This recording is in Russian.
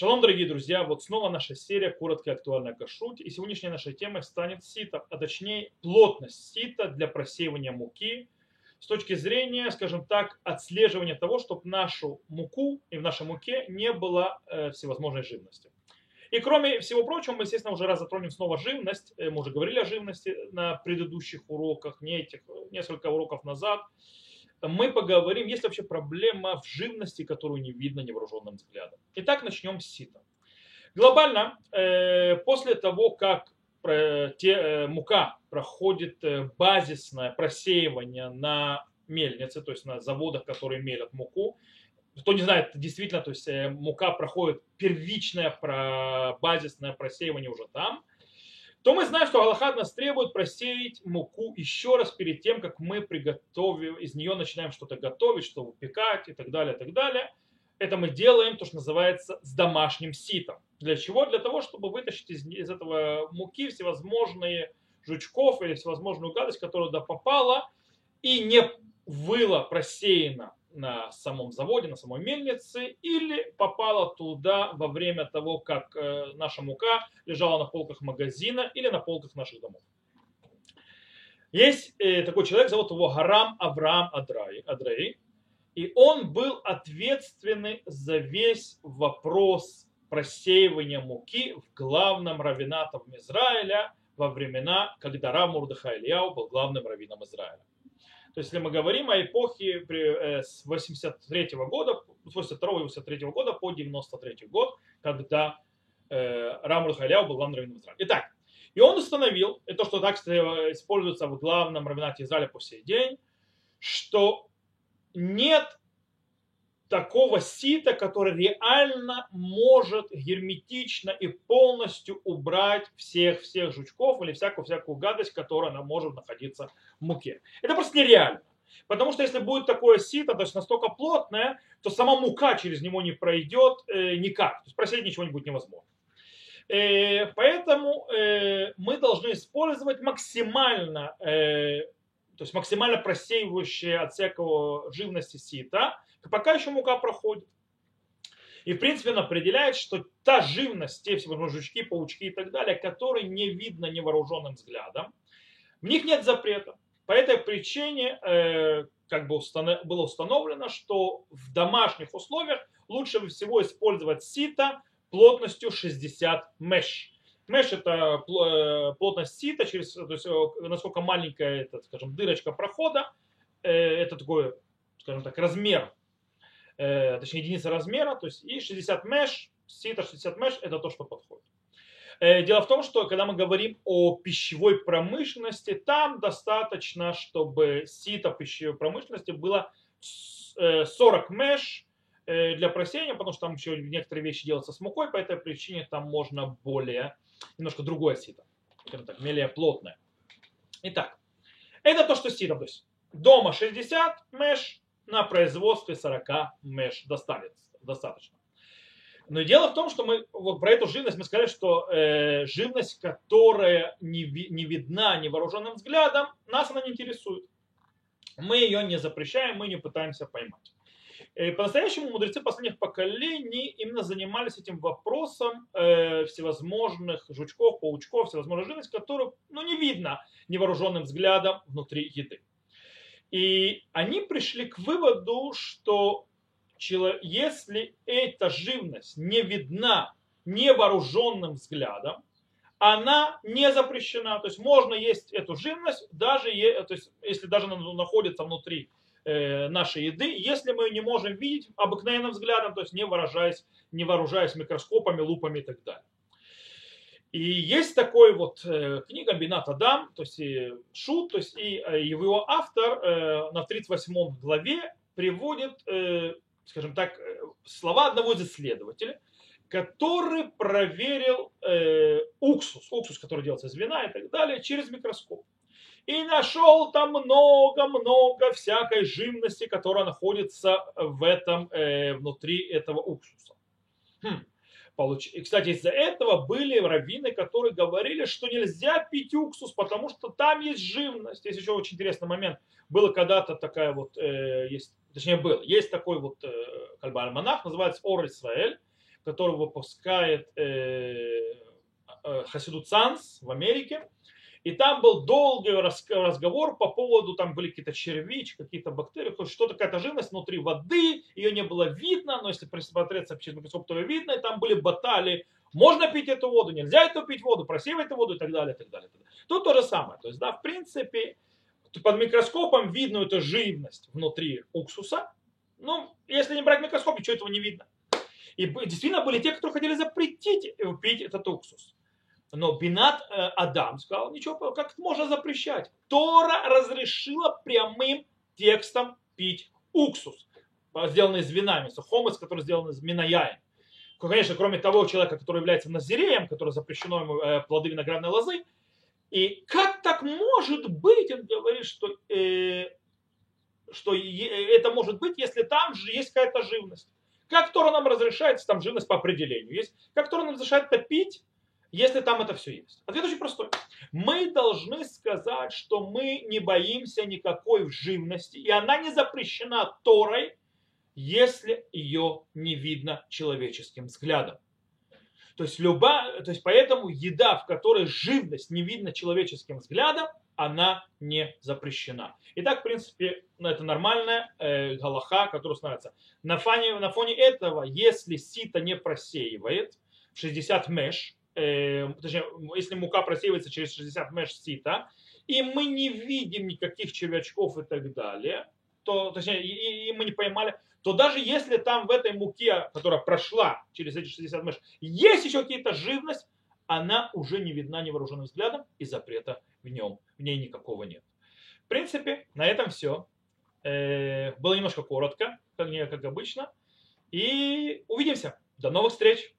Шалом, дорогие друзья, вот снова наша серия «Коротко и актуальная кашрут». И сегодняшняя наша тема станет сито, а точнее плотность сита для просеивания муки с точки зрения, скажем так, отслеживания того, чтобы нашу муку и в нашей муке не было э, всевозможной живности. И кроме всего прочего, мы, естественно, уже раз затронем снова живность. Э, мы уже говорили о живности на предыдущих уроках, не этих, несколько уроков назад – мы поговорим, есть вообще проблема в живности, которую не видно невооруженным взглядом. Итак, начнем с сита. Глобально, э, после того, как э, э, мука проходит базисное просеивание на мельнице, то есть на заводах, которые мелят муку, кто не знает, действительно, то есть мука проходит первичное базисное просеивание уже там, то мы знаем, что Аллахад нас требует просеять муку еще раз перед тем, как мы приготовим, из нее начинаем что-то готовить, что выпекать и так далее, и так далее. Это мы делаем то, что называется с домашним ситом. Для чего? Для того, чтобы вытащить из, из этого муки всевозможные жучков или всевозможную гадость, которая туда попала и не выла просеяна на самом заводе, на самой мельнице, или попала туда во время того, как э, наша мука лежала на полках магазина или на полках наших домов. Есть э, такой человек, зовут его Гарам Авраам Адрай, Адрей, и он был ответственный за весь вопрос просеивания муки в главном равенатом Израиля во времена, когда Рам Мурдыха был главным раввином Израиля. То есть, если мы говорим о эпохе э, с 83 года, с 82 83 года по 93 год, когда э, Рамуль Халяу был главным раввином Израиля. Итак, и он установил, и то, что так используется в главном равенате Израиля по сей день, что нет такого сита, который реально может герметично и полностью убрать всех-всех жучков или всякую-всякую гадость, которая может находиться в муке. Это просто нереально. Потому что если будет такое сито, то есть настолько плотное, то сама мука через него не пройдет э, никак. То есть просеять ничего не будет невозможно. Э, поэтому э, мы должны использовать максимально, э, то есть максимально просеивающее от всякого живности сита, пока еще мука проходит. И, в принципе, он определяет, что та живность, те всевозможные жучки, паучки и так далее, которые не видно невооруженным взглядом, в них нет запрета. По этой причине э, как бы установ... было установлено, что в домашних условиях лучше всего использовать сито плотностью 60 меш. Меш это э, плотность сита, через, то есть э, насколько маленькая эта, скажем, дырочка прохода, э, это такой, скажем так, размер точнее единица размера, то есть и 60 меш, сито 60 меш это то, что подходит. Дело в том, что когда мы говорим о пищевой промышленности, там достаточно, чтобы сито пищевой промышленности было 40 меш для просеяния, потому что там еще некоторые вещи делаются с мукой, по этой причине там можно более, немножко другое сито, скажем так, менее плотное. Итак, это то, что сито, то есть дома 60 меш, на производстве 40 меш достаточно. Но дело в том, что мы вот про эту живность мы сказали, что э, живность, которая не, ви, не видна невооруженным взглядом, нас она не интересует. Мы ее не запрещаем, мы не пытаемся поймать. И по-настоящему мудрецы последних поколений именно занимались этим вопросом э, всевозможных жучков, паучков, всевозможных живность, которую ну, не видно невооруженным взглядом внутри еды. И они пришли к выводу, что если эта живность не видна невооруженным взглядом, она не запрещена. То есть можно есть эту живность, даже то есть, если даже она находится внутри э, нашей еды, если мы не можем видеть обыкновенным взглядом, то есть не выражаясь, не вооружаясь микроскопами, лупами и так далее. И есть такой вот э, книга Бинат Адам, то есть и Шут, то есть и э, его автор э, на 38 главе приводит, э, скажем так, э, слова одного из исследователей, который проверил э, уксус, уксус, который делается из вина и так далее, через микроскоп. И нашел там много-много всякой живности, которая находится в этом, э, внутри этого уксуса. Хм. И, кстати, из-за этого были раввины, которые говорили, что нельзя пить уксус, потому что там есть живность. Есть еще очень интересный момент. Было когда-то такая вот, э, есть, точнее был, есть такой вот э, альманах, называется Ор Исраэль, который выпускает э, э, Хасиду Цанс в Америке. И там был долгий разговор по поводу, там были какие-то червичи, какие-то бактерии, что-то, какая-то живность внутри воды, ее не было видно, но если присмотреться через микроскоп, то ее видно, и там были баталии, можно пить эту воду, нельзя эту пить воду, просеивать эту воду и так далее, и так далее. Тут то же самое. То есть, да, в принципе, под микроскопом видно эту живность внутри уксуса. Ну, если не брать микроскоп, ничего этого не видно. И действительно были те, кто хотели запретить пить этот уксус. Но Бинат э, Адам сказал, ничего, как это можно запрещать? Тора разрешила прямым текстом пить уксус, сделанный из вина, хомец, который сделан из минаяин. Конечно, кроме того человека, который является назиреем, который запрещено ему э, плоды виноградной лозы. И как так может быть, он говорит, что, э, что это может быть, если там же есть какая-то живность. Как Тора нам разрешает, там живность по определению есть. Как Тора нам разрешает это пить, если там это все есть? Ответ очень простой. Мы должны сказать, что мы не боимся никакой живности, и она не запрещена Торой, если ее не видно человеческим взглядом. То есть, люба, то есть поэтому еда, в которой живность не видно человеческим взглядом, она не запрещена. Итак, в принципе, ну, это нормальная э, галаха, которая становится. На фоне, на фоне этого, если сито не просеивает 60 меш, э, точнее, если мука просеивается через 60 меш сита, и мы не видим никаких червячков и так далее, то, точнее, и, и мы не поймали, то даже если там в этой муке, которая прошла через эти 60 меш, есть еще какие-то живность, она уже не видна невооруженным взглядом, и запрета в нем, в ней никакого нет. В принципе, на этом все. Э, было немножко коротко, как, как обычно. И увидимся. До новых встреч!